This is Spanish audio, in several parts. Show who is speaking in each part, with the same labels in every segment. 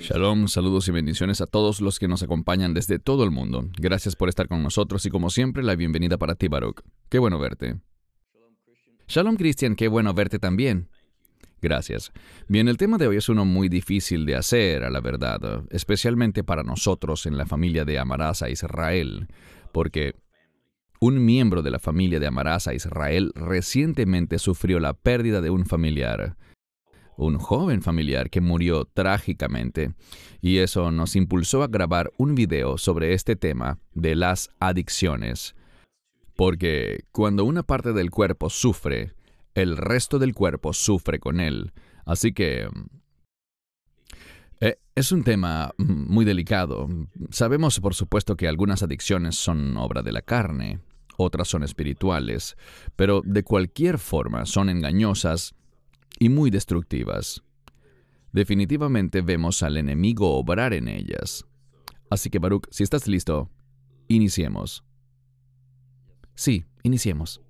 Speaker 1: Shalom, saludos y bendiciones a todos los que nos acompañan desde todo el mundo. Gracias por estar con nosotros y como siempre la bienvenida para ti. Qué bueno verte. Shalom, Cristian, qué bueno verte también. Gracias. Bien, el tema de hoy es uno muy difícil de hacer, a la verdad, especialmente para nosotros en la familia de Amarás a Israel, porque un miembro de la familia de Amarás a Israel recientemente sufrió la pérdida de un familiar, un joven familiar que murió trágicamente, y eso nos impulsó a grabar un video sobre este tema de las adicciones. Porque cuando una parte del cuerpo sufre, el resto del cuerpo sufre con él. Así que... Eh, es un tema muy delicado. Sabemos, por supuesto, que algunas adicciones son obra de la carne, otras son espirituales, pero de cualquier forma son engañosas y muy destructivas. Definitivamente vemos al enemigo obrar en ellas. Así que Baruch, si estás listo, iniciemos. Sí, iniciemos.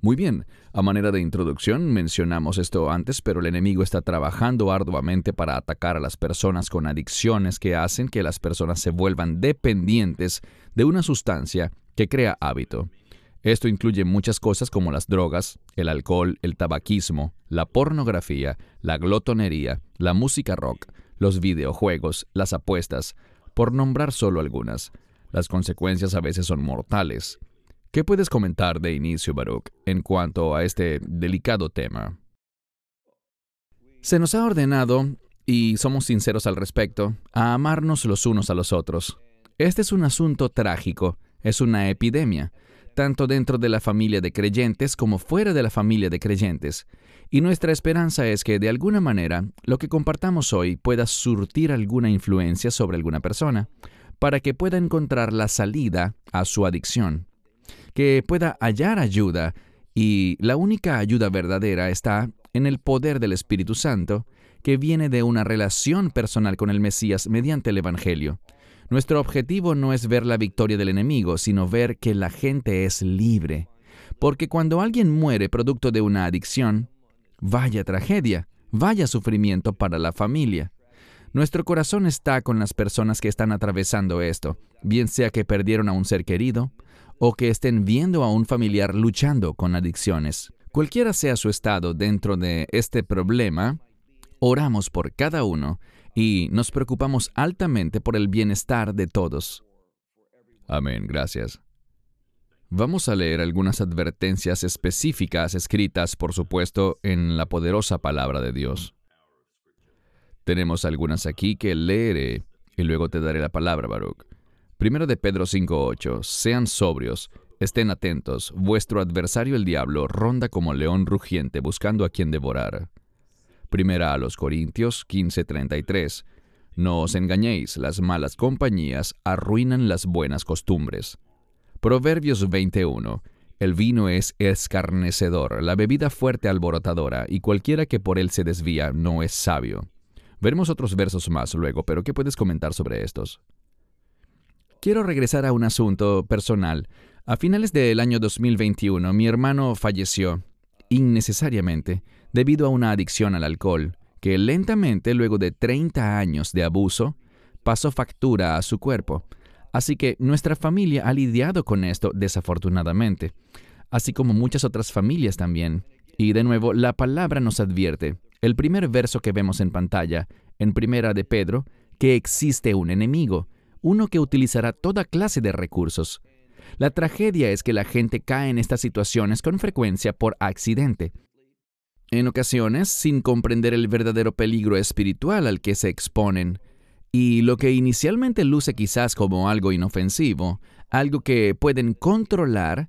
Speaker 1: Muy bien, a manera de introducción mencionamos esto antes, pero el enemigo está trabajando arduamente para atacar a las personas con adicciones que hacen que las personas se vuelvan dependientes de una sustancia que crea hábito. Esto incluye muchas cosas como las drogas, el alcohol, el tabaquismo, la pornografía, la glotonería, la música rock, los videojuegos, las apuestas, por nombrar solo algunas. Las consecuencias a veces son mortales. ¿Qué puedes comentar de inicio, Baruch, en cuanto a este delicado tema? Se nos ha ordenado, y somos sinceros al respecto, a amarnos los unos a los otros. Este es un asunto trágico, es una epidemia, tanto dentro de la familia de creyentes como fuera de la familia de creyentes. Y nuestra esperanza es que de alguna manera lo que compartamos hoy pueda surtir alguna influencia sobre alguna persona, para que pueda encontrar la salida a su adicción que pueda hallar ayuda, y la única ayuda verdadera está en el poder del Espíritu Santo, que viene de una relación personal con el Mesías mediante el Evangelio. Nuestro objetivo no es ver la victoria del enemigo, sino ver que la gente es libre. Porque cuando alguien muere producto de una adicción, vaya tragedia, vaya sufrimiento para la familia. Nuestro corazón está con las personas que están atravesando esto, bien sea que perdieron a un ser querido, o que estén viendo a un familiar luchando con adicciones. Cualquiera sea su estado dentro de este problema, oramos por cada uno y nos preocupamos altamente por el bienestar de todos. Amén, gracias. Vamos a leer algunas advertencias específicas escritas, por supuesto, en la poderosa palabra de Dios. Tenemos algunas aquí que leeré y luego te daré la palabra, Baruch. Primero de Pedro 5.8. Sean sobrios, estén atentos. Vuestro adversario el diablo ronda como león rugiente buscando a quien devorar. Primera a los Corintios 15.33. No os engañéis, las malas compañías arruinan las buenas costumbres. Proverbios 21. El vino es escarnecedor, la bebida fuerte alborotadora, y cualquiera que por él se desvía no es sabio. Veremos otros versos más luego, pero ¿qué puedes comentar sobre estos? Quiero regresar a un asunto personal. A finales del año 2021, mi hermano falleció, innecesariamente, debido a una adicción al alcohol, que lentamente, luego de 30 años de abuso, pasó factura a su cuerpo. Así que nuestra familia ha lidiado con esto desafortunadamente, así como muchas otras familias también. Y de nuevo, la palabra nos advierte, el primer verso que vemos en pantalla, en primera de Pedro, que existe un enemigo, uno que utilizará toda clase de recursos. La tragedia es que la gente cae en estas situaciones con frecuencia por accidente. En ocasiones, sin comprender el verdadero peligro espiritual al que se exponen. Y lo que inicialmente luce quizás como algo inofensivo, algo que pueden controlar,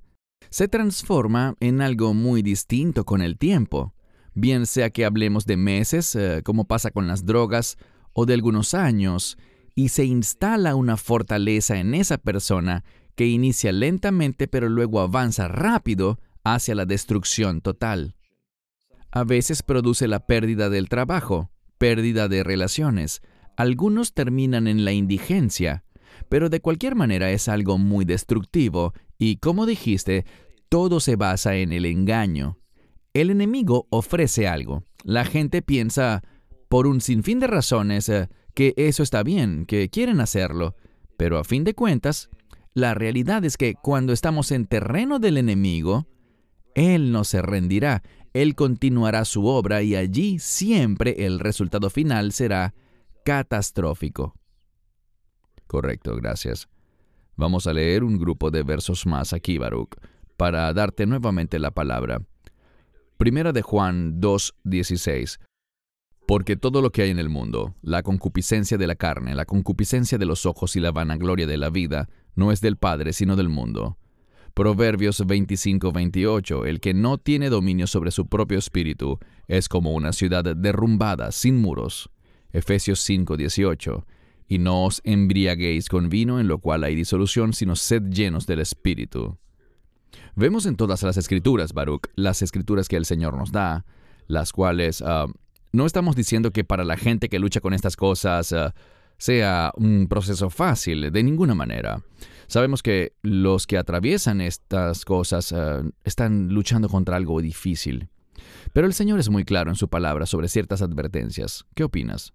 Speaker 1: se transforma en algo muy distinto con el tiempo. Bien sea que hablemos de meses, eh, como pasa con las drogas, o de algunos años, y se instala una fortaleza en esa persona que inicia lentamente pero luego avanza rápido hacia la destrucción total. A veces produce la pérdida del trabajo, pérdida de relaciones, algunos terminan en la indigencia, pero de cualquier manera es algo muy destructivo y, como dijiste, todo se basa en el engaño. El enemigo ofrece algo. La gente piensa, por un sinfín de razones eh, que eso está bien, que quieren hacerlo, pero a fin de cuentas, la realidad es que cuando estamos en terreno del enemigo, Él no se rendirá, Él continuará su obra y allí siempre el resultado final será catastrófico. Correcto, gracias. Vamos a leer un grupo de versos más aquí, Baruch, para darte nuevamente la palabra. Primera de Juan 2:16. Porque todo lo que hay en el mundo, la concupiscencia de la carne, la concupiscencia de los ojos y la vanagloria de la vida, no es del Padre, sino del mundo. Proverbios 25-28, el que no tiene dominio sobre su propio espíritu es como una ciudad derrumbada, sin muros. Efesios 5-18, y no os embriaguéis con vino en lo cual hay disolución, sino sed llenos del espíritu. Vemos en todas las escrituras, Baruch, las escrituras que el Señor nos da, las cuales ah, no estamos diciendo que para la gente que lucha con estas cosas ah, sea un proceso fácil, de ninguna manera. Sabemos que los que atraviesan estas cosas ah, están luchando contra algo difícil. Pero el Señor es muy claro en su palabra sobre ciertas advertencias. ¿Qué opinas?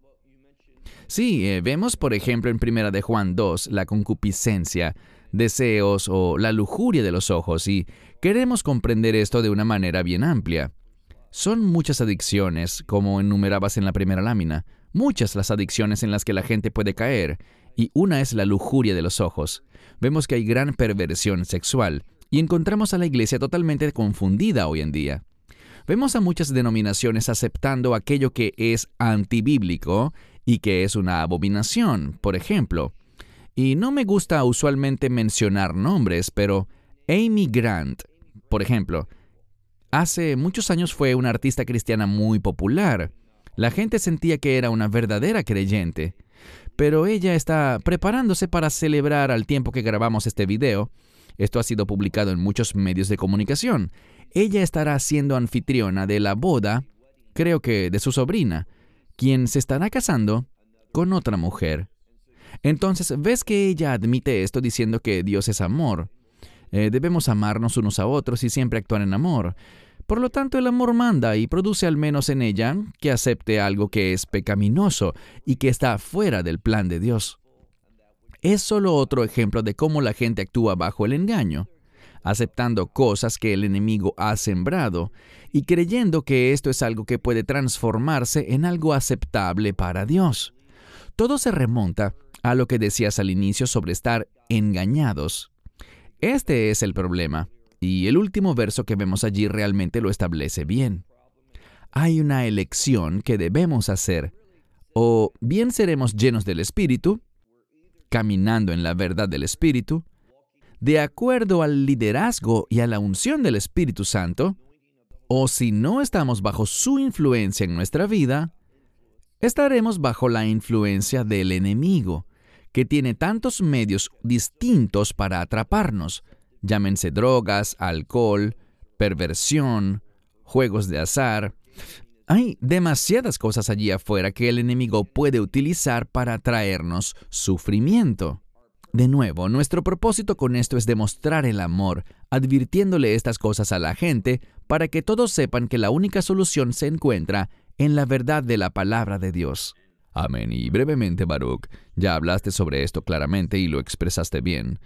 Speaker 1: Sí, eh, vemos por ejemplo en Primera de Juan 2 la concupiscencia, deseos o la lujuria de los ojos y queremos comprender esto de una manera bien amplia. Son muchas adicciones, como enumerabas en la primera lámina, muchas las adicciones en las que la gente puede caer, y una es la lujuria de los ojos. Vemos que hay gran perversión sexual, y encontramos a la iglesia totalmente confundida hoy en día. Vemos a muchas denominaciones aceptando aquello que es antibíblico y que es una abominación, por ejemplo. Y no me gusta usualmente mencionar nombres, pero Amy Grant, por ejemplo, hace muchos años fue una artista cristiana muy popular. La gente sentía que era una verdadera creyente. Pero ella está preparándose para celebrar al tiempo que grabamos este video. Esto ha sido publicado en muchos medios de comunicación. Ella estará siendo anfitriona de la boda, creo que de su sobrina, quien se estará casando con otra mujer. Entonces, ves que ella admite esto diciendo que Dios es amor. Eh, debemos amarnos unos a otros y siempre actuar en amor. Por lo tanto, el amor manda y produce al menos en ella que acepte algo que es pecaminoso y que está fuera del plan de Dios. Es solo otro ejemplo de cómo la gente actúa bajo el engaño, aceptando cosas que el enemigo ha sembrado y creyendo que esto es algo que puede transformarse en algo aceptable para Dios. Todo se remonta a lo que decías al inicio sobre estar engañados. Este es el problema, y el último verso que vemos allí realmente lo establece bien. Hay una elección que debemos hacer. O bien seremos llenos del Espíritu, caminando en la verdad del Espíritu, de acuerdo al liderazgo y a la unción del Espíritu Santo, o si no estamos bajo su influencia en nuestra vida, estaremos bajo la influencia del enemigo, que tiene tantos medios distintos para atraparnos, llámense drogas, alcohol, perversión, juegos de azar. Hay demasiadas cosas allí afuera que el enemigo puede utilizar para traernos sufrimiento. De nuevo, nuestro propósito con esto es demostrar el amor, advirtiéndole estas cosas a la gente para que todos sepan que la única solución se encuentra en la verdad de la palabra de Dios. Amén. Y brevemente, Baruch, ya hablaste sobre esto claramente y lo expresaste bien.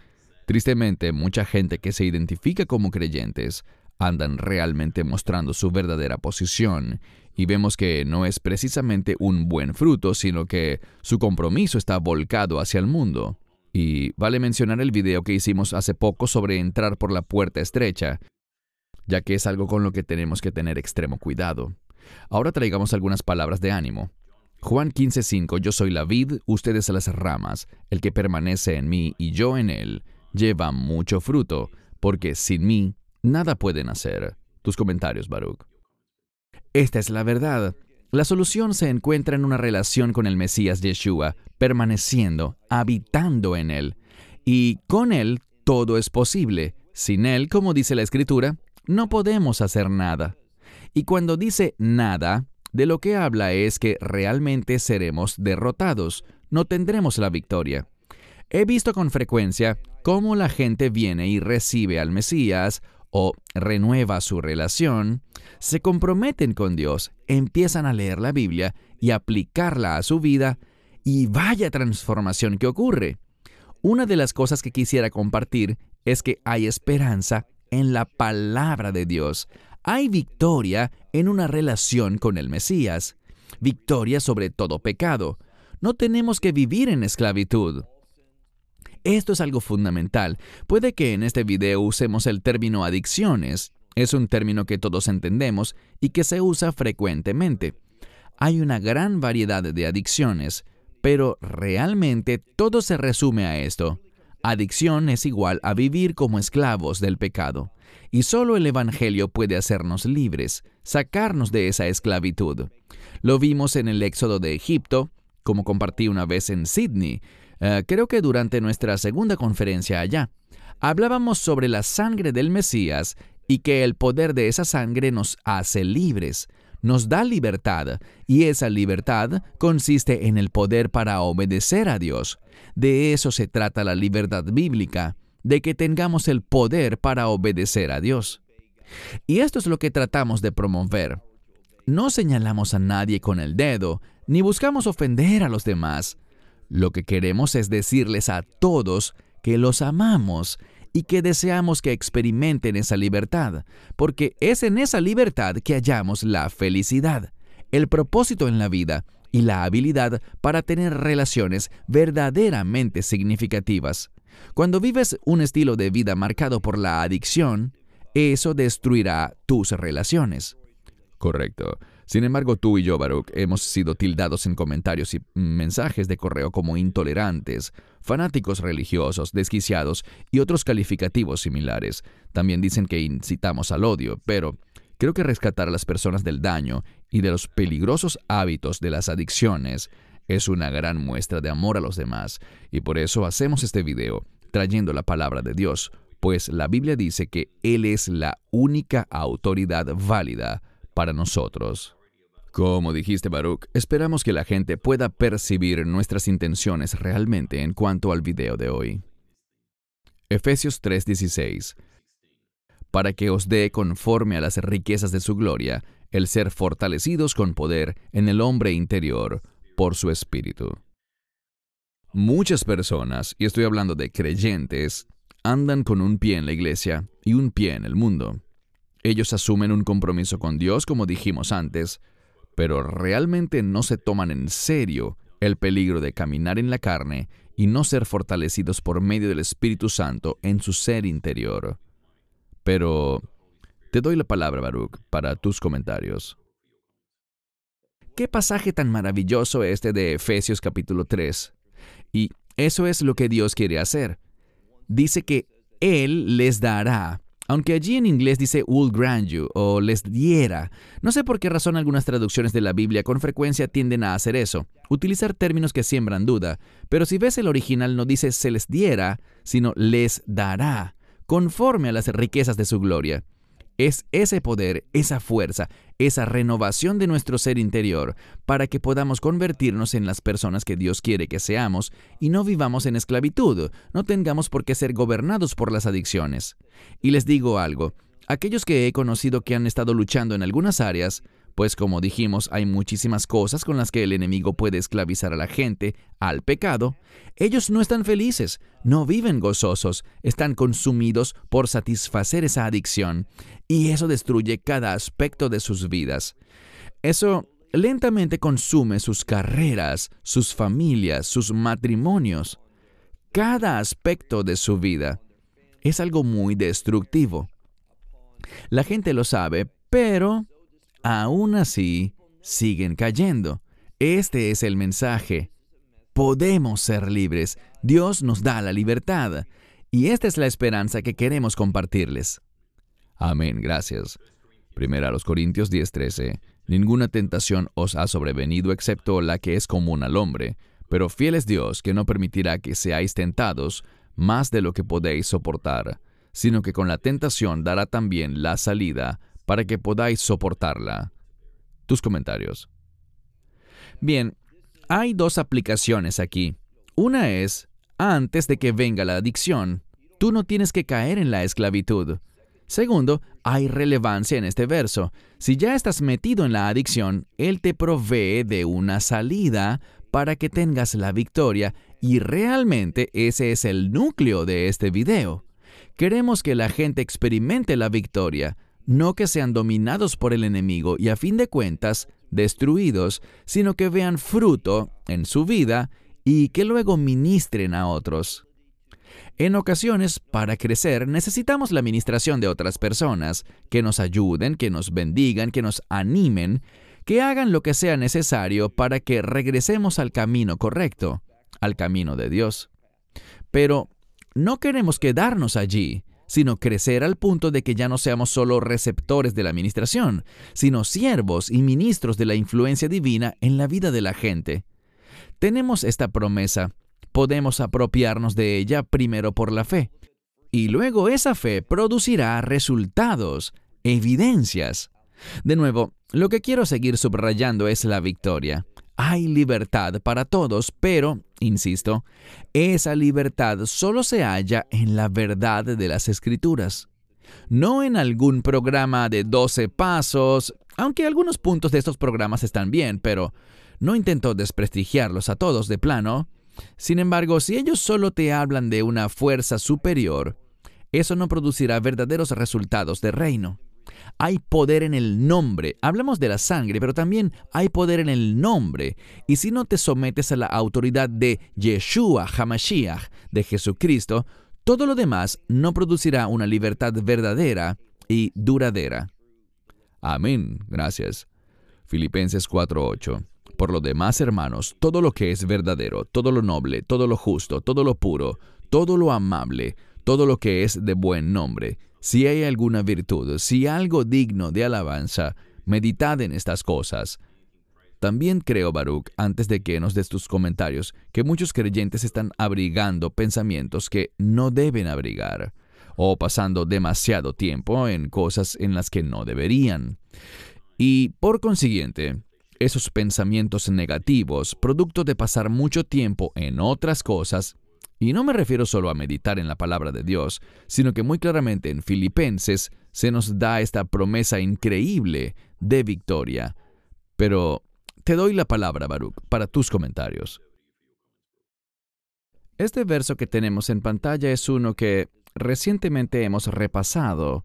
Speaker 1: Tristemente, mucha gente que se identifica como creyentes andan realmente mostrando su verdadera posición y vemos que no es precisamente un buen fruto, sino que su compromiso está volcado hacia el mundo. Y vale mencionar el video que hicimos hace poco sobre entrar por la puerta estrecha, ya que es algo con lo que tenemos que tener extremo cuidado. Ahora traigamos algunas palabras de ánimo. Juan 15:5 Yo soy la vid, ustedes las ramas, el que permanece en mí y yo en él, lleva mucho fruto, porque sin mí nada pueden hacer. Tus comentarios, Baruch. Esta es la verdad. La solución se encuentra en una relación con el Mesías Yeshua, permaneciendo, habitando en él. Y con él todo es posible. Sin él, como dice la Escritura, no podemos hacer nada. Y cuando dice nada, de lo que habla es que realmente seremos derrotados, no tendremos la victoria. He visto con frecuencia cómo la gente viene y recibe al Mesías o renueva su relación, se comprometen con Dios, empiezan a leer la Biblia y aplicarla a su vida, y vaya transformación que ocurre. Una de las cosas que quisiera compartir es que hay esperanza en la palabra de Dios. Hay victoria en una relación con el Mesías, victoria sobre todo pecado. No tenemos que vivir en esclavitud. Esto es algo fundamental. Puede que en este video usemos el término adicciones. Es un término que todos entendemos y que se usa frecuentemente. Hay una gran variedad de adicciones, pero realmente todo se resume a esto. Adicción es igual a vivir como esclavos del pecado, y solo el Evangelio puede hacernos libres, sacarnos de esa esclavitud. Lo vimos en el éxodo de Egipto, como compartí una vez en Sydney, eh, creo que durante nuestra segunda conferencia allá, hablábamos sobre la sangre del Mesías y que el poder de esa sangre nos hace libres, nos da libertad, y esa libertad consiste en el poder para obedecer a Dios. De eso se trata la libertad bíblica, de que tengamos el poder para obedecer a Dios. Y esto es lo que tratamos de promover. No señalamos a nadie con el dedo, ni buscamos ofender a los demás. Lo que queremos es decirles a todos que los amamos y que deseamos que experimenten esa libertad, porque es en esa libertad que hallamos la felicidad, el propósito en la vida y la habilidad para tener relaciones verdaderamente significativas. Cuando vives un estilo de vida marcado por la adicción, eso destruirá tus relaciones.
Speaker 2: Correcto. Sin embargo, tú y yo, Baruch, hemos sido tildados en comentarios y mensajes de correo como intolerantes, fanáticos religiosos, desquiciados y otros calificativos similares. También dicen que incitamos al odio, pero creo que rescatar a las personas del daño y de los peligrosos hábitos de las adicciones es una gran muestra de amor a los demás, y por eso hacemos este video, trayendo la palabra de Dios, pues la Biblia dice que Él es la única autoridad válida para nosotros. Como dijiste, Baruch, esperamos que la gente pueda percibir nuestras intenciones realmente en cuanto al video de hoy. Efesios 3:16 Para que os dé conforme a las riquezas de su gloria, el ser fortalecidos con poder en el hombre interior por su espíritu. Muchas personas, y estoy hablando de creyentes, andan con un pie en la iglesia y un pie en el mundo. Ellos asumen un compromiso con Dios, como dijimos antes, pero realmente no se toman en serio el peligro de caminar en la carne y no ser fortalecidos por medio del Espíritu Santo en su ser interior. Pero te doy la palabra, Baruch, para tus comentarios.
Speaker 1: Qué pasaje tan maravilloso este de Efesios capítulo 3. Y eso es lo que Dios quiere hacer. Dice que Él les dará aunque allí en inglés dice will grant you o les diera. No sé por qué razón algunas traducciones de la Biblia con frecuencia tienden a hacer eso, utilizar términos que siembran duda, pero si ves el original no dice se les diera, sino les dará, conforme a las riquezas de su gloria. Es ese poder, esa fuerza, esa renovación de nuestro ser interior para que podamos convertirnos en las personas que Dios quiere que seamos y no vivamos en esclavitud, no tengamos por qué ser gobernados por las adicciones. Y les digo algo, aquellos que he conocido que han estado luchando en algunas áreas, pues como dijimos, hay muchísimas cosas con las que el enemigo puede esclavizar a la gente al pecado. Ellos no están felices, no viven gozosos, están consumidos por satisfacer esa adicción, y eso destruye cada aspecto de sus vidas. Eso lentamente consume sus carreras, sus familias, sus matrimonios, cada aspecto de su vida. Es algo muy destructivo. La gente lo sabe, pero aún así siguen cayendo. Este es el mensaje. Podemos ser libres. Dios nos da la libertad. Y esta es la esperanza que queremos compartirles.
Speaker 2: Amén, gracias. Primera a los Corintios 10:13. Ninguna tentación os ha sobrevenido excepto la que es común al hombre, pero fiel es Dios que no permitirá que seáis tentados más de lo que podéis soportar, sino que con la tentación dará también la salida para que podáis soportarla. Tus comentarios.
Speaker 1: Bien, hay dos aplicaciones aquí. Una es antes de que venga la adicción. Tú no tienes que caer en la esclavitud. Segundo, hay relevancia en este verso. Si ya estás metido en la adicción, Él te provee de una salida para que tengas la victoria y realmente ese es el núcleo de este video. Queremos que la gente experimente la victoria, no que sean dominados por el enemigo y a fin de cuentas destruidos, sino que vean fruto en su vida y que luego ministren a otros. En ocasiones, para crecer, necesitamos la administración de otras personas, que nos ayuden, que nos bendigan, que nos animen, que hagan lo que sea necesario para que regresemos al camino correcto, al camino de Dios. Pero no queremos quedarnos allí, sino crecer al punto de que ya no seamos solo receptores de la administración, sino siervos y ministros de la influencia divina en la vida de la gente. Tenemos esta promesa podemos apropiarnos de ella primero por la fe. Y luego esa fe producirá resultados, evidencias. De nuevo, lo que quiero seguir subrayando es la victoria. Hay libertad para todos, pero, insisto, esa libertad solo se halla en la verdad de las escrituras. No en algún programa de 12 pasos, aunque algunos puntos de estos programas están bien, pero no intento desprestigiarlos a todos de plano. Sin embargo, si ellos solo te hablan de una fuerza superior, eso no producirá verdaderos resultados de reino. Hay poder en el nombre. Hablamos de la sangre, pero también hay poder en el nombre. Y si no te sometes a la autoridad de Yeshua Hamashiach, de Jesucristo, todo lo demás no producirá una libertad verdadera y duradera. Amén. Gracias. Filipenses 4:8. Por lo demás, hermanos, todo lo que es verdadero, todo lo noble, todo lo justo, todo lo puro, todo lo amable, todo lo que es de buen nombre, si hay alguna virtud, si algo digno de alabanza, meditad en estas cosas. También creo, Baruch, antes de que nos des tus comentarios, que muchos creyentes están abrigando pensamientos que no deben abrigar, o pasando demasiado tiempo en cosas en las que no deberían. Y por consiguiente, esos pensamientos negativos, producto de pasar mucho tiempo en otras cosas, y no me refiero solo a meditar en la palabra de Dios, sino que muy claramente en Filipenses se nos da esta promesa increíble de victoria. Pero te doy la palabra, Baruch, para tus comentarios. Este verso que tenemos en pantalla es uno que recientemente hemos repasado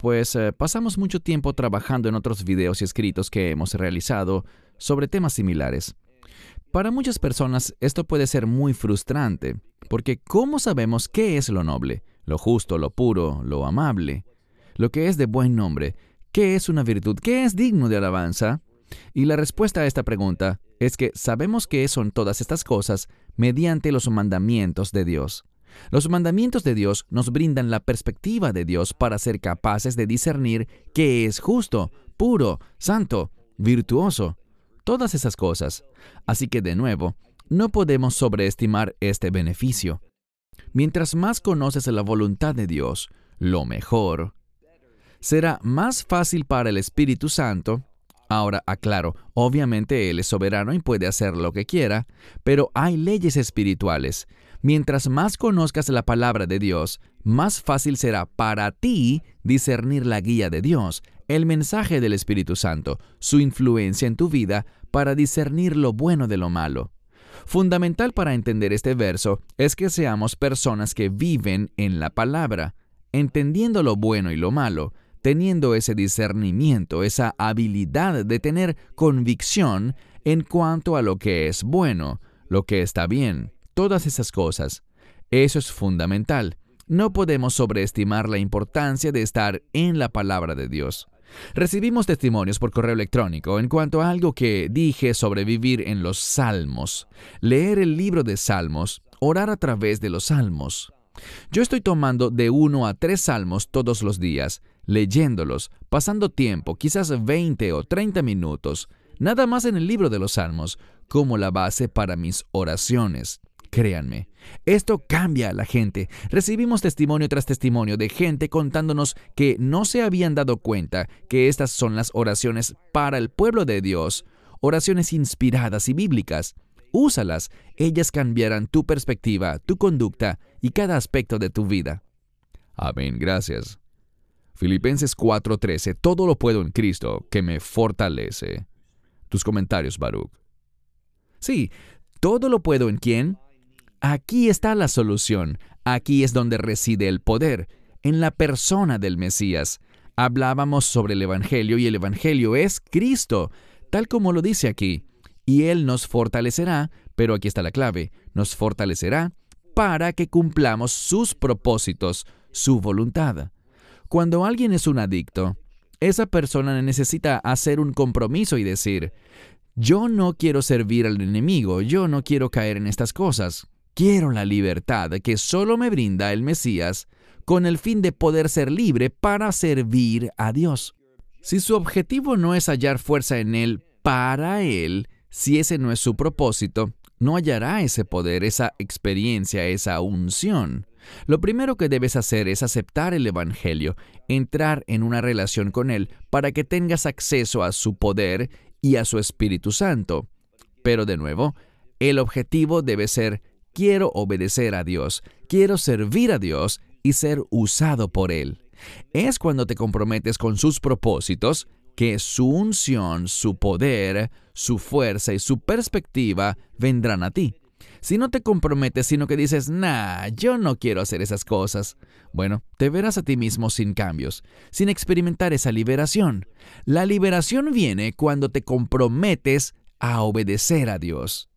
Speaker 1: pues eh, pasamos mucho tiempo trabajando en otros videos y escritos que hemos realizado sobre temas similares. Para muchas personas esto puede ser muy frustrante, porque ¿cómo sabemos qué es lo noble, lo justo, lo puro, lo amable, lo que es de buen nombre, qué es una virtud, qué es digno de alabanza? Y la respuesta a esta pregunta es que sabemos qué son todas estas cosas mediante los mandamientos de Dios. Los mandamientos de Dios nos brindan la perspectiva de Dios para ser capaces de discernir qué es justo, puro, santo, virtuoso, todas esas cosas. Así que de nuevo, no podemos sobreestimar este beneficio. Mientras más conoces la voluntad de Dios, lo mejor. Será más fácil para el Espíritu Santo. Ahora, aclaro, obviamente Él es soberano y puede hacer lo que quiera, pero hay leyes espirituales Mientras más conozcas la palabra de Dios, más fácil será para ti discernir la guía de Dios, el mensaje del Espíritu Santo, su influencia en tu vida para discernir lo bueno de lo malo. Fundamental para entender este verso es que seamos personas que viven en la palabra, entendiendo lo bueno y lo malo, teniendo ese discernimiento, esa habilidad de tener convicción en cuanto a lo que es bueno, lo que está bien, todas esas cosas. Eso es fundamental. No podemos sobreestimar la importancia de estar en la palabra de Dios. Recibimos testimonios por correo electrónico en cuanto a algo que dije sobre vivir en los salmos, leer el libro de salmos, orar a través de los salmos. Yo estoy tomando de uno a tres salmos todos los días, leyéndolos, pasando tiempo, quizás 20 o 30 minutos, nada más en el libro de los salmos, como la base para mis oraciones. Créanme, esto cambia a la gente. Recibimos testimonio tras testimonio de gente contándonos que no se habían dado cuenta que estas son las oraciones para el pueblo de Dios, oraciones inspiradas y bíblicas. úsalas. Ellas cambiarán tu perspectiva, tu conducta y cada aspecto de tu vida.
Speaker 3: Amén, gracias. Filipenses 4:13, todo lo puedo en Cristo, que me fortalece. Tus comentarios, Baruch.
Speaker 1: Sí, todo lo puedo en quién? Aquí está la solución. Aquí es donde reside el poder, en la persona del Mesías. Hablábamos sobre el Evangelio y el Evangelio es Cristo, tal como lo dice aquí. Y Él nos fortalecerá, pero aquí está la clave, nos fortalecerá para que cumplamos sus propósitos, su voluntad. Cuando alguien es un adicto, esa persona necesita hacer un compromiso y decir, yo no quiero servir al enemigo, yo no quiero caer en estas cosas, quiero la libertad que solo me brinda el Mesías con el fin de poder ser libre para servir a Dios. Si su objetivo no es hallar fuerza en Él para Él, si ese no es su propósito, no hallará ese poder, esa experiencia, esa unción. Lo primero que debes hacer es aceptar el Evangelio, entrar en una relación con Él para que tengas acceso a su poder y a su Espíritu Santo. Pero de nuevo, el objetivo debe ser quiero obedecer a Dios, quiero servir a Dios y ser usado por Él. Es cuando te comprometes con sus propósitos que su unción, su poder, su fuerza y su perspectiva vendrán a ti. Si no te comprometes, sino que dices, nah, yo no quiero hacer esas cosas, bueno, te verás a ti mismo sin cambios, sin experimentar esa liberación. La liberación viene cuando te comprometes a obedecer a Dios.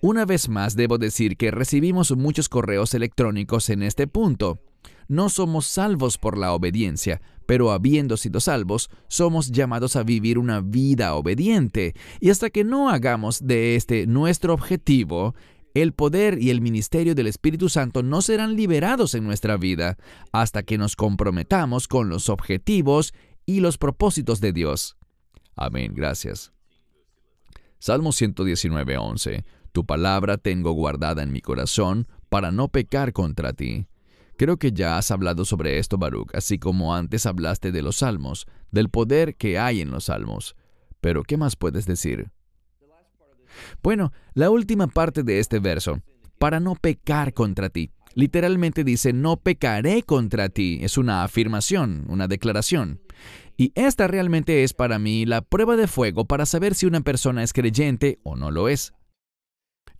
Speaker 1: Una vez más debo decir que recibimos muchos correos electrónicos en este punto. No somos salvos por la obediencia, pero habiendo sido salvos, somos llamados a vivir una vida obediente, y hasta que no hagamos de este nuestro objetivo, el poder y el ministerio del Espíritu Santo no serán liberados en nuestra vida hasta que nos comprometamos con los objetivos y los propósitos de Dios.
Speaker 3: Amén, gracias. Salmo 119, 11. Tu palabra tengo guardada en mi corazón para no pecar contra ti. Creo que ya has hablado sobre esto, Baruch, así como antes hablaste de los salmos, del poder que hay en los salmos. Pero, ¿qué más puedes decir?
Speaker 1: Bueno, la última parte de este verso, para no pecar contra ti. Literalmente dice, no pecaré contra ti. Es una afirmación, una declaración. Y esta realmente es para mí la prueba de fuego para saber si una persona es creyente o no lo es.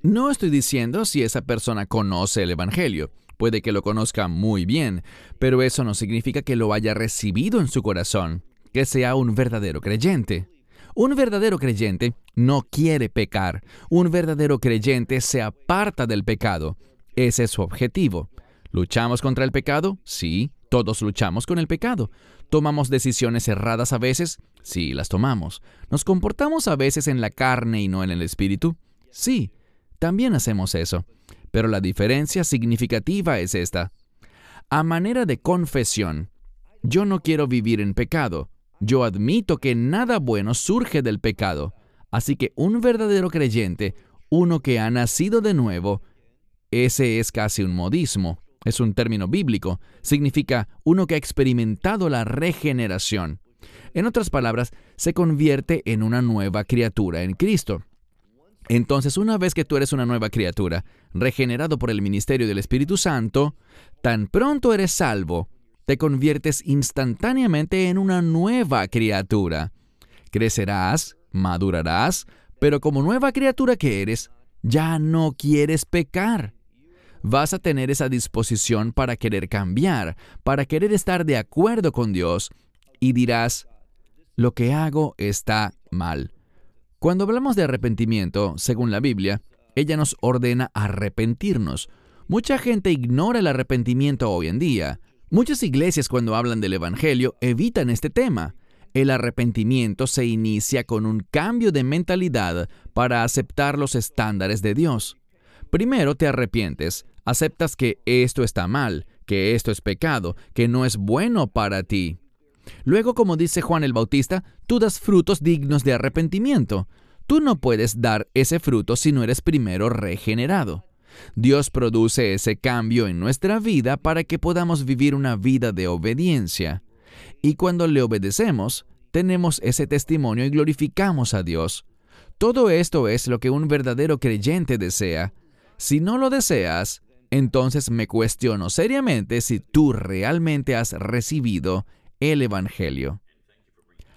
Speaker 1: No estoy diciendo si esa persona conoce el Evangelio. Puede que lo conozca muy bien, pero eso no significa que lo haya recibido en su corazón, que sea un verdadero creyente. Un verdadero creyente no quiere pecar. Un verdadero creyente se aparta del pecado. Ese es su objetivo. ¿Luchamos contra el pecado? Sí, todos luchamos con el pecado. ¿Tomamos decisiones erradas a veces? Sí, las tomamos. ¿Nos comportamos a veces en la carne y no en el espíritu? Sí, también hacemos eso. Pero la diferencia significativa es esta. A manera de confesión, yo no quiero vivir en pecado. Yo admito que nada bueno surge del pecado. Así que un verdadero creyente, uno que ha nacido de nuevo, ese es casi un modismo, es un término bíblico, significa uno que ha experimentado la regeneración. En otras palabras, se convierte en una nueva criatura en Cristo. Entonces, una vez que tú eres una nueva criatura, regenerado por el ministerio del Espíritu Santo, tan pronto eres salvo, te conviertes instantáneamente en una nueva criatura. Crecerás, madurarás, pero como nueva criatura que eres, ya no quieres pecar. Vas a tener esa disposición para querer cambiar, para querer estar de acuerdo con Dios, y dirás, lo que hago está mal cuando hablamos de arrepentimiento, según la Biblia, ella nos ordena arrepentirnos. Mucha gente ignora el arrepentimiento hoy en día. Muchas iglesias cuando hablan del Evangelio evitan este tema. El arrepentimiento se inicia con un cambio de mentalidad para aceptar los estándares de Dios. Primero te arrepientes, aceptas que esto está mal, que esto es pecado, que no es bueno para ti. Luego, como dice Juan el Bautista, tú das frutos dignos de arrepentimiento. Tú no puedes dar ese fruto si no eres primero regenerado. Dios produce ese cambio en nuestra vida para que podamos vivir una vida de obediencia. Y cuando le obedecemos, tenemos ese testimonio y glorificamos a Dios. Todo esto es lo que un verdadero creyente desea. Si no lo deseas, entonces me cuestiono seriamente si tú realmente has recibido el Evangelio.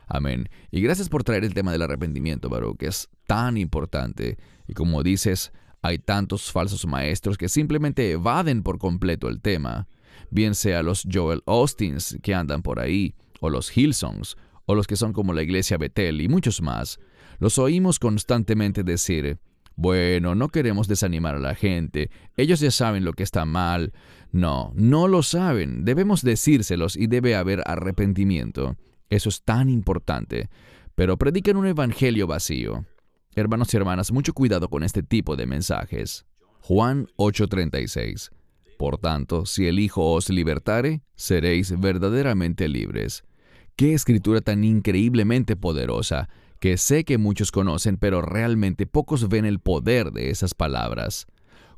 Speaker 1: Amén. Y gracias por traer el tema del arrepentimiento, Baruch, que es tan importante. Y como dices, hay tantos falsos maestros que simplemente evaden por completo el tema. Bien sea los Joel Austins que andan por ahí, o los Hillsongs, o los que son como la iglesia Betel y muchos más. Los oímos constantemente decir, bueno, no queremos desanimar a la gente, ellos ya saben lo que está mal. No, no lo saben, debemos decírselos y debe haber arrepentimiento. Eso es tan importante. Pero predican un evangelio vacío. Hermanos y hermanas, mucho cuidado con este tipo de mensajes. Juan 8:36. Por tanto, si el Hijo os libertare, seréis verdaderamente libres. Qué escritura tan increíblemente poderosa, que sé que muchos conocen, pero realmente pocos ven el poder de esas palabras.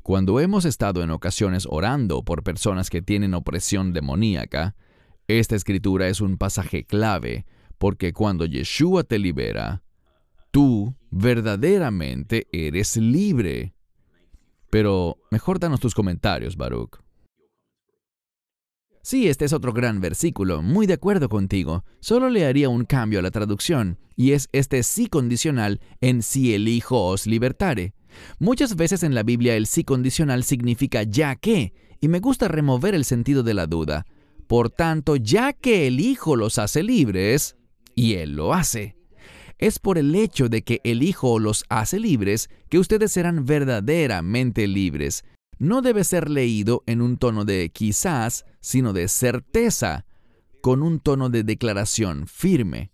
Speaker 1: Cuando hemos estado en ocasiones orando por personas que tienen opresión demoníaca, esta escritura es un pasaje clave, porque cuando Yeshua te libera, tú verdaderamente eres libre. Pero mejor danos tus comentarios, Baruch. Sí, este es otro gran versículo, muy de acuerdo contigo. Solo le haría un cambio a la traducción, y es este sí condicional en si el Hijo os libertare. Muchas veces en la Biblia el sí condicional significa ya que, y me gusta remover el sentido de la duda. Por tanto, ya que el Hijo los hace libres, y Él lo hace, es por el hecho de que el Hijo los hace libres que ustedes serán verdaderamente libres no debe ser leído en un tono de quizás, sino de certeza, con un tono de declaración firme.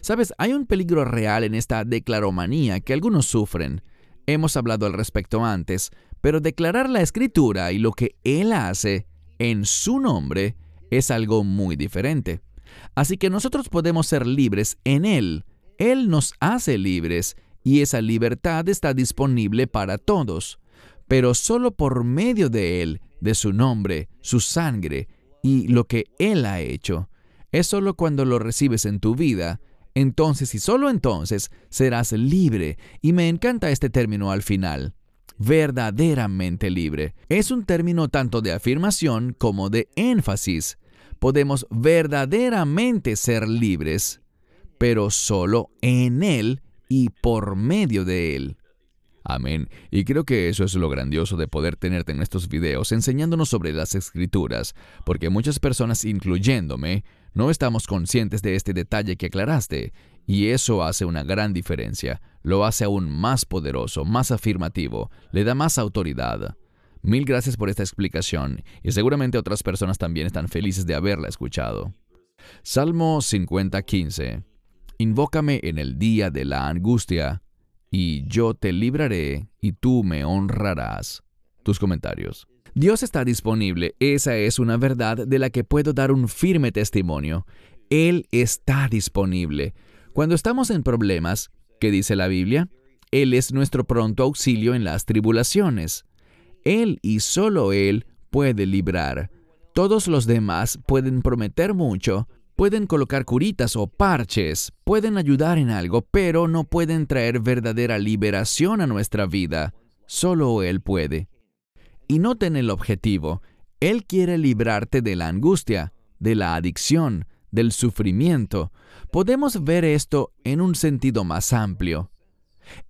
Speaker 1: Sabes, hay un peligro real en esta declaromanía que algunos sufren. Hemos hablado al respecto antes, pero declarar la escritura y lo que Él hace en su nombre es algo muy diferente. Así que nosotros podemos ser libres en Él. Él nos hace libres y esa libertad está disponible para todos pero solo por medio de Él, de su nombre, su sangre y lo que Él ha hecho. Es solo cuando lo recibes en tu vida, entonces y solo entonces serás libre. Y me encanta este término al final. Verdaderamente libre. Es un término tanto de afirmación como de énfasis. Podemos verdaderamente ser libres, pero solo en Él y por medio de Él. Amén. Y creo que eso es lo grandioso de poder tenerte en estos videos enseñándonos sobre las escrituras, porque muchas personas, incluyéndome, no estamos conscientes de este detalle que aclaraste, y eso hace una gran diferencia, lo hace aún más poderoso, más afirmativo, le da más autoridad. Mil gracias por esta explicación, y seguramente otras personas también están felices de haberla escuchado. Salmo 50:15 Invócame en el día de la angustia y yo te libraré y tú me honrarás. Tus comentarios. Dios está disponible, esa es una verdad de la que puedo dar un firme testimonio. Él está disponible. Cuando estamos en problemas, ¿qué dice la Biblia? Él es nuestro pronto auxilio en las tribulaciones. Él y solo Él puede librar. Todos los demás pueden prometer mucho, Pueden colocar curitas o parches, pueden ayudar en algo, pero no pueden traer verdadera liberación a nuestra vida. Solo Él puede. Y noten el objetivo. Él quiere librarte de la angustia, de la adicción, del sufrimiento. Podemos ver esto en un sentido más amplio.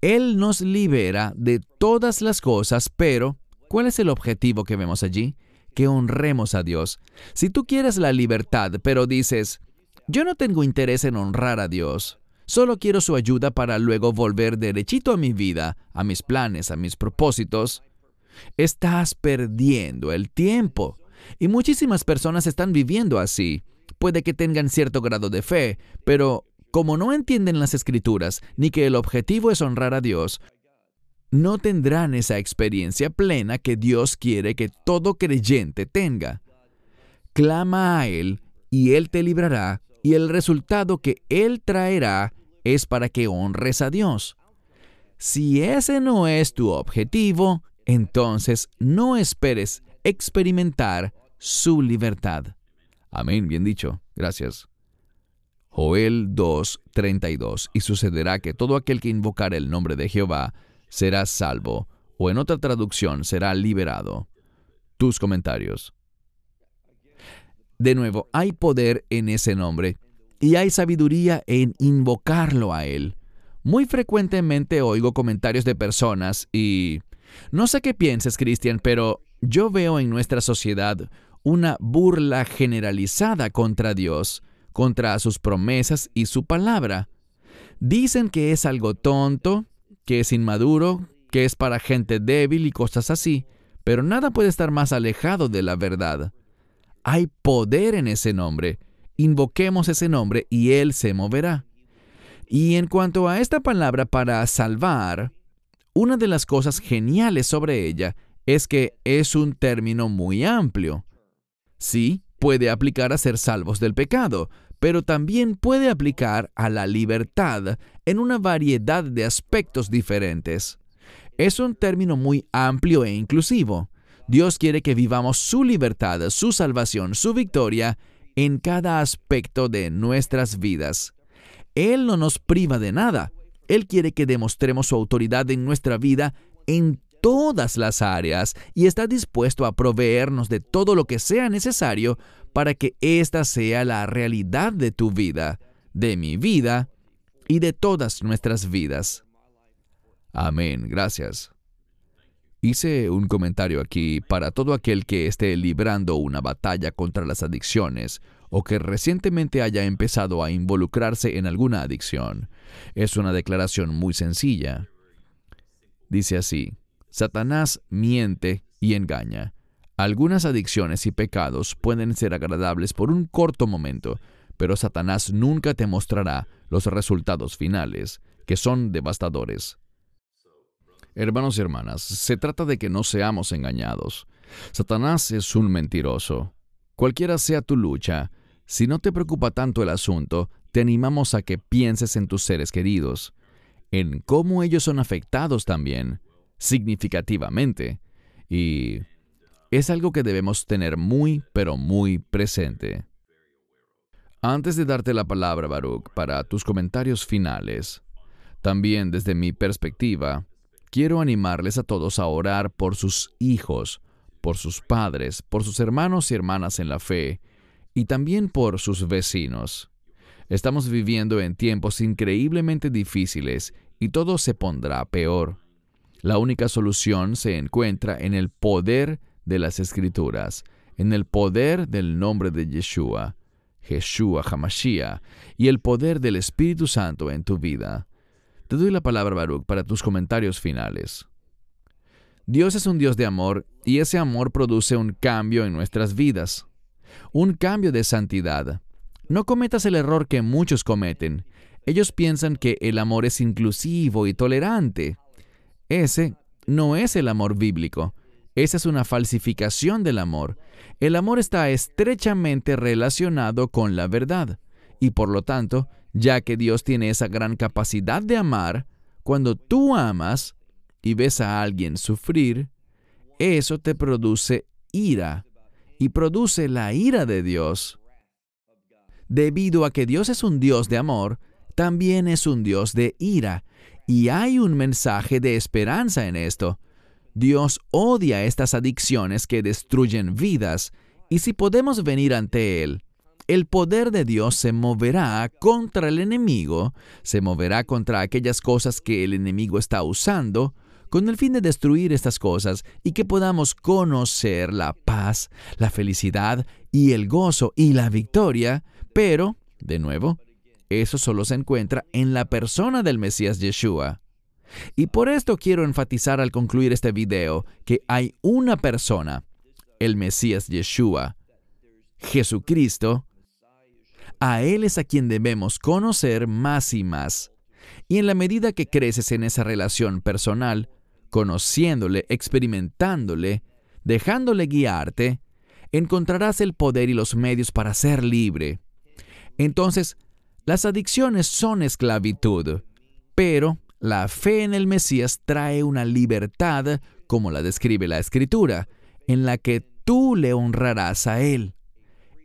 Speaker 1: Él nos libera de todas las cosas, pero ¿cuál es el objetivo que vemos allí? Que honremos a Dios. Si tú quieres la libertad, pero dices, yo no tengo interés en honrar a Dios, solo quiero su ayuda para luego volver derechito a mi vida, a mis planes, a mis propósitos, estás perdiendo el tiempo. Y muchísimas personas están viviendo así. Puede que tengan cierto grado de fe, pero como no entienden las escrituras ni que el objetivo es honrar a Dios, no tendrán esa experiencia plena que Dios quiere que todo creyente tenga. Clama a Él y Él te librará, y el resultado que Él traerá es para que honres a Dios. Si ese no es tu objetivo, entonces no esperes experimentar su libertad. Amén, bien dicho. Gracias. Joel 2:32. Y sucederá que todo aquel que invocar el nombre de Jehová será salvo, o en otra traducción será liberado. Tus comentarios. De nuevo, hay poder en ese nombre y hay sabiduría en invocarlo a él. Muy frecuentemente oigo comentarios de personas y... No sé qué pienses, Cristian, pero yo veo en nuestra sociedad una burla generalizada contra Dios, contra sus promesas y su palabra. Dicen que es algo tonto, que es inmaduro, que es para gente débil y cosas así, pero nada puede estar más alejado de la verdad. Hay poder en ese nombre. Invoquemos ese nombre y Él se moverá. Y en cuanto a esta palabra para salvar, una de las cosas geniales sobre ella es que es un término muy amplio. Sí, puede aplicar a ser salvos del pecado, pero también puede aplicar a la libertad en una variedad de aspectos diferentes. Es un término muy amplio e inclusivo. Dios quiere que vivamos su libertad, su salvación, su victoria en cada aspecto de nuestras vidas. Él no nos priva de nada. Él quiere que demostremos su autoridad en nuestra vida en todas las áreas y está dispuesto a proveernos de todo lo que sea necesario para que esta sea la realidad de tu vida, de mi vida y de todas nuestras vidas. Amén. Gracias. Hice un comentario aquí para todo aquel que esté librando una batalla contra las adicciones o que recientemente haya empezado a involucrarse en alguna adicción. Es una declaración muy sencilla. Dice así, Satanás miente y engaña. Algunas adicciones y pecados pueden ser agradables por un corto momento, pero Satanás nunca te mostrará los resultados finales, que son devastadores. Hermanos y hermanas, se trata de que no seamos engañados. Satanás es un mentiroso. Cualquiera sea tu lucha, si no te preocupa tanto el asunto, te animamos a que pienses en tus seres queridos, en cómo ellos son afectados también, significativamente, y es algo que debemos tener muy, pero muy presente. Antes de darte la palabra, Baruch, para tus comentarios finales, también desde mi perspectiva, quiero animarles a todos a orar por sus hijos, por sus padres, por sus hermanos y hermanas en la fe, y también por sus vecinos. Estamos viviendo en tiempos increíblemente difíciles y todo se pondrá peor. La única solución se encuentra en el poder de las escrituras, en el poder del nombre de Yeshua, Yeshua Hamashiach, y el poder del Espíritu Santo en tu vida. Te doy la palabra, Baruch, para tus comentarios finales. Dios es un Dios de amor y ese amor produce un cambio en nuestras vidas, un cambio de santidad. No cometas el error que muchos cometen. Ellos piensan que el amor es inclusivo y tolerante. Ese no es el amor bíblico. Esa es una falsificación del amor. El amor está estrechamente relacionado con la verdad y por lo tanto ya que Dios tiene esa gran capacidad de amar, cuando tú amas y ves a alguien sufrir, eso te produce ira y produce la ira de Dios. Debido a que Dios es un Dios de amor, también es un Dios de ira, y hay un mensaje de esperanza en esto. Dios odia estas adicciones que destruyen vidas, y si podemos venir ante Él el poder de Dios se moverá contra el enemigo, se moverá contra aquellas cosas que el enemigo está usando, con el fin de destruir estas cosas y que podamos conocer la paz, la felicidad y el gozo y la victoria, pero, de nuevo, eso solo se encuentra en la persona del Mesías Yeshua. Y por esto quiero enfatizar al concluir este video que hay una persona, el Mesías Yeshua, Jesucristo, a Él es a quien debemos conocer más y más. Y en la medida que creces en esa relación personal, conociéndole, experimentándole, dejándole guiarte, encontrarás el poder y los medios para ser libre. Entonces, las adicciones son esclavitud, pero la fe en el Mesías trae una libertad, como la describe la Escritura, en la que tú le honrarás a Él.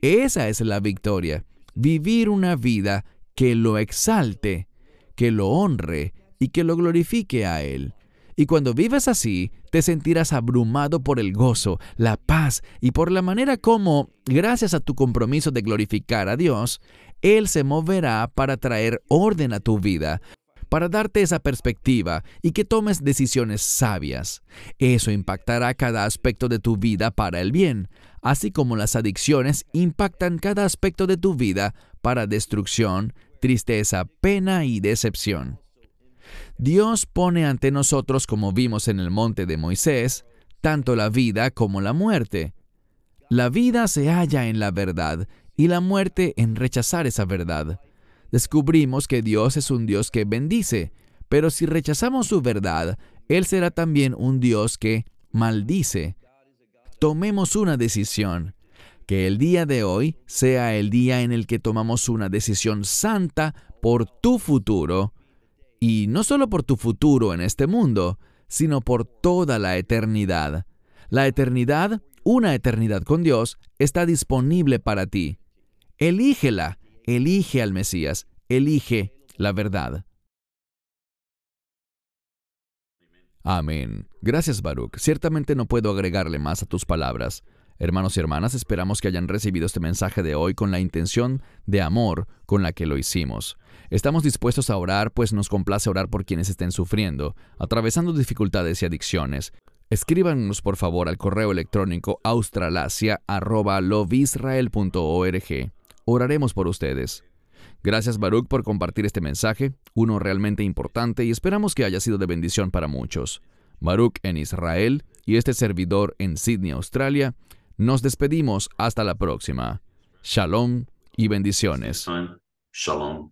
Speaker 1: Esa es la victoria vivir una vida que lo exalte, que lo honre y que lo glorifique a Él. Y cuando vives así, te sentirás abrumado por el gozo, la paz y por la manera como, gracias a tu compromiso de glorificar a Dios, Él se moverá para traer orden a tu vida, para darte esa perspectiva y que tomes decisiones sabias. Eso impactará cada aspecto de tu vida para el bien, así como las adicciones impactan cada aspecto de tu vida para destrucción, tristeza, pena y decepción. Dios pone ante nosotros, como vimos en el monte de Moisés, tanto la vida como la muerte. La vida se halla en la verdad y la muerte en rechazar esa verdad. Descubrimos que Dios es un Dios que bendice, pero si rechazamos su verdad, Él será también un Dios que maldice. Tomemos una decisión. Que el día de hoy sea el día en el que tomamos una decisión santa por tu futuro y no solo por tu futuro en este mundo, sino por toda la eternidad. La eternidad, una eternidad con Dios, está disponible para ti. Elígela, elige al Mesías, elige la verdad.
Speaker 4: Amén. Gracias, Baruch. Ciertamente no puedo agregarle más a tus palabras. Hermanos y hermanas, esperamos que hayan recibido este mensaje de hoy con la intención de amor con la que lo hicimos. Estamos dispuestos a orar, pues nos complace orar por quienes estén sufriendo, atravesando dificultades y adicciones. Escríbanos por favor al correo electrónico australasia.lovisrael.org. Oraremos por ustedes. Gracias Baruch por compartir este mensaje, uno realmente importante y esperamos que haya sido de bendición para muchos. Baruch en Israel y este servidor en Sydney, Australia, nos despedimos hasta la próxima. Shalom y bendiciones. Shalom.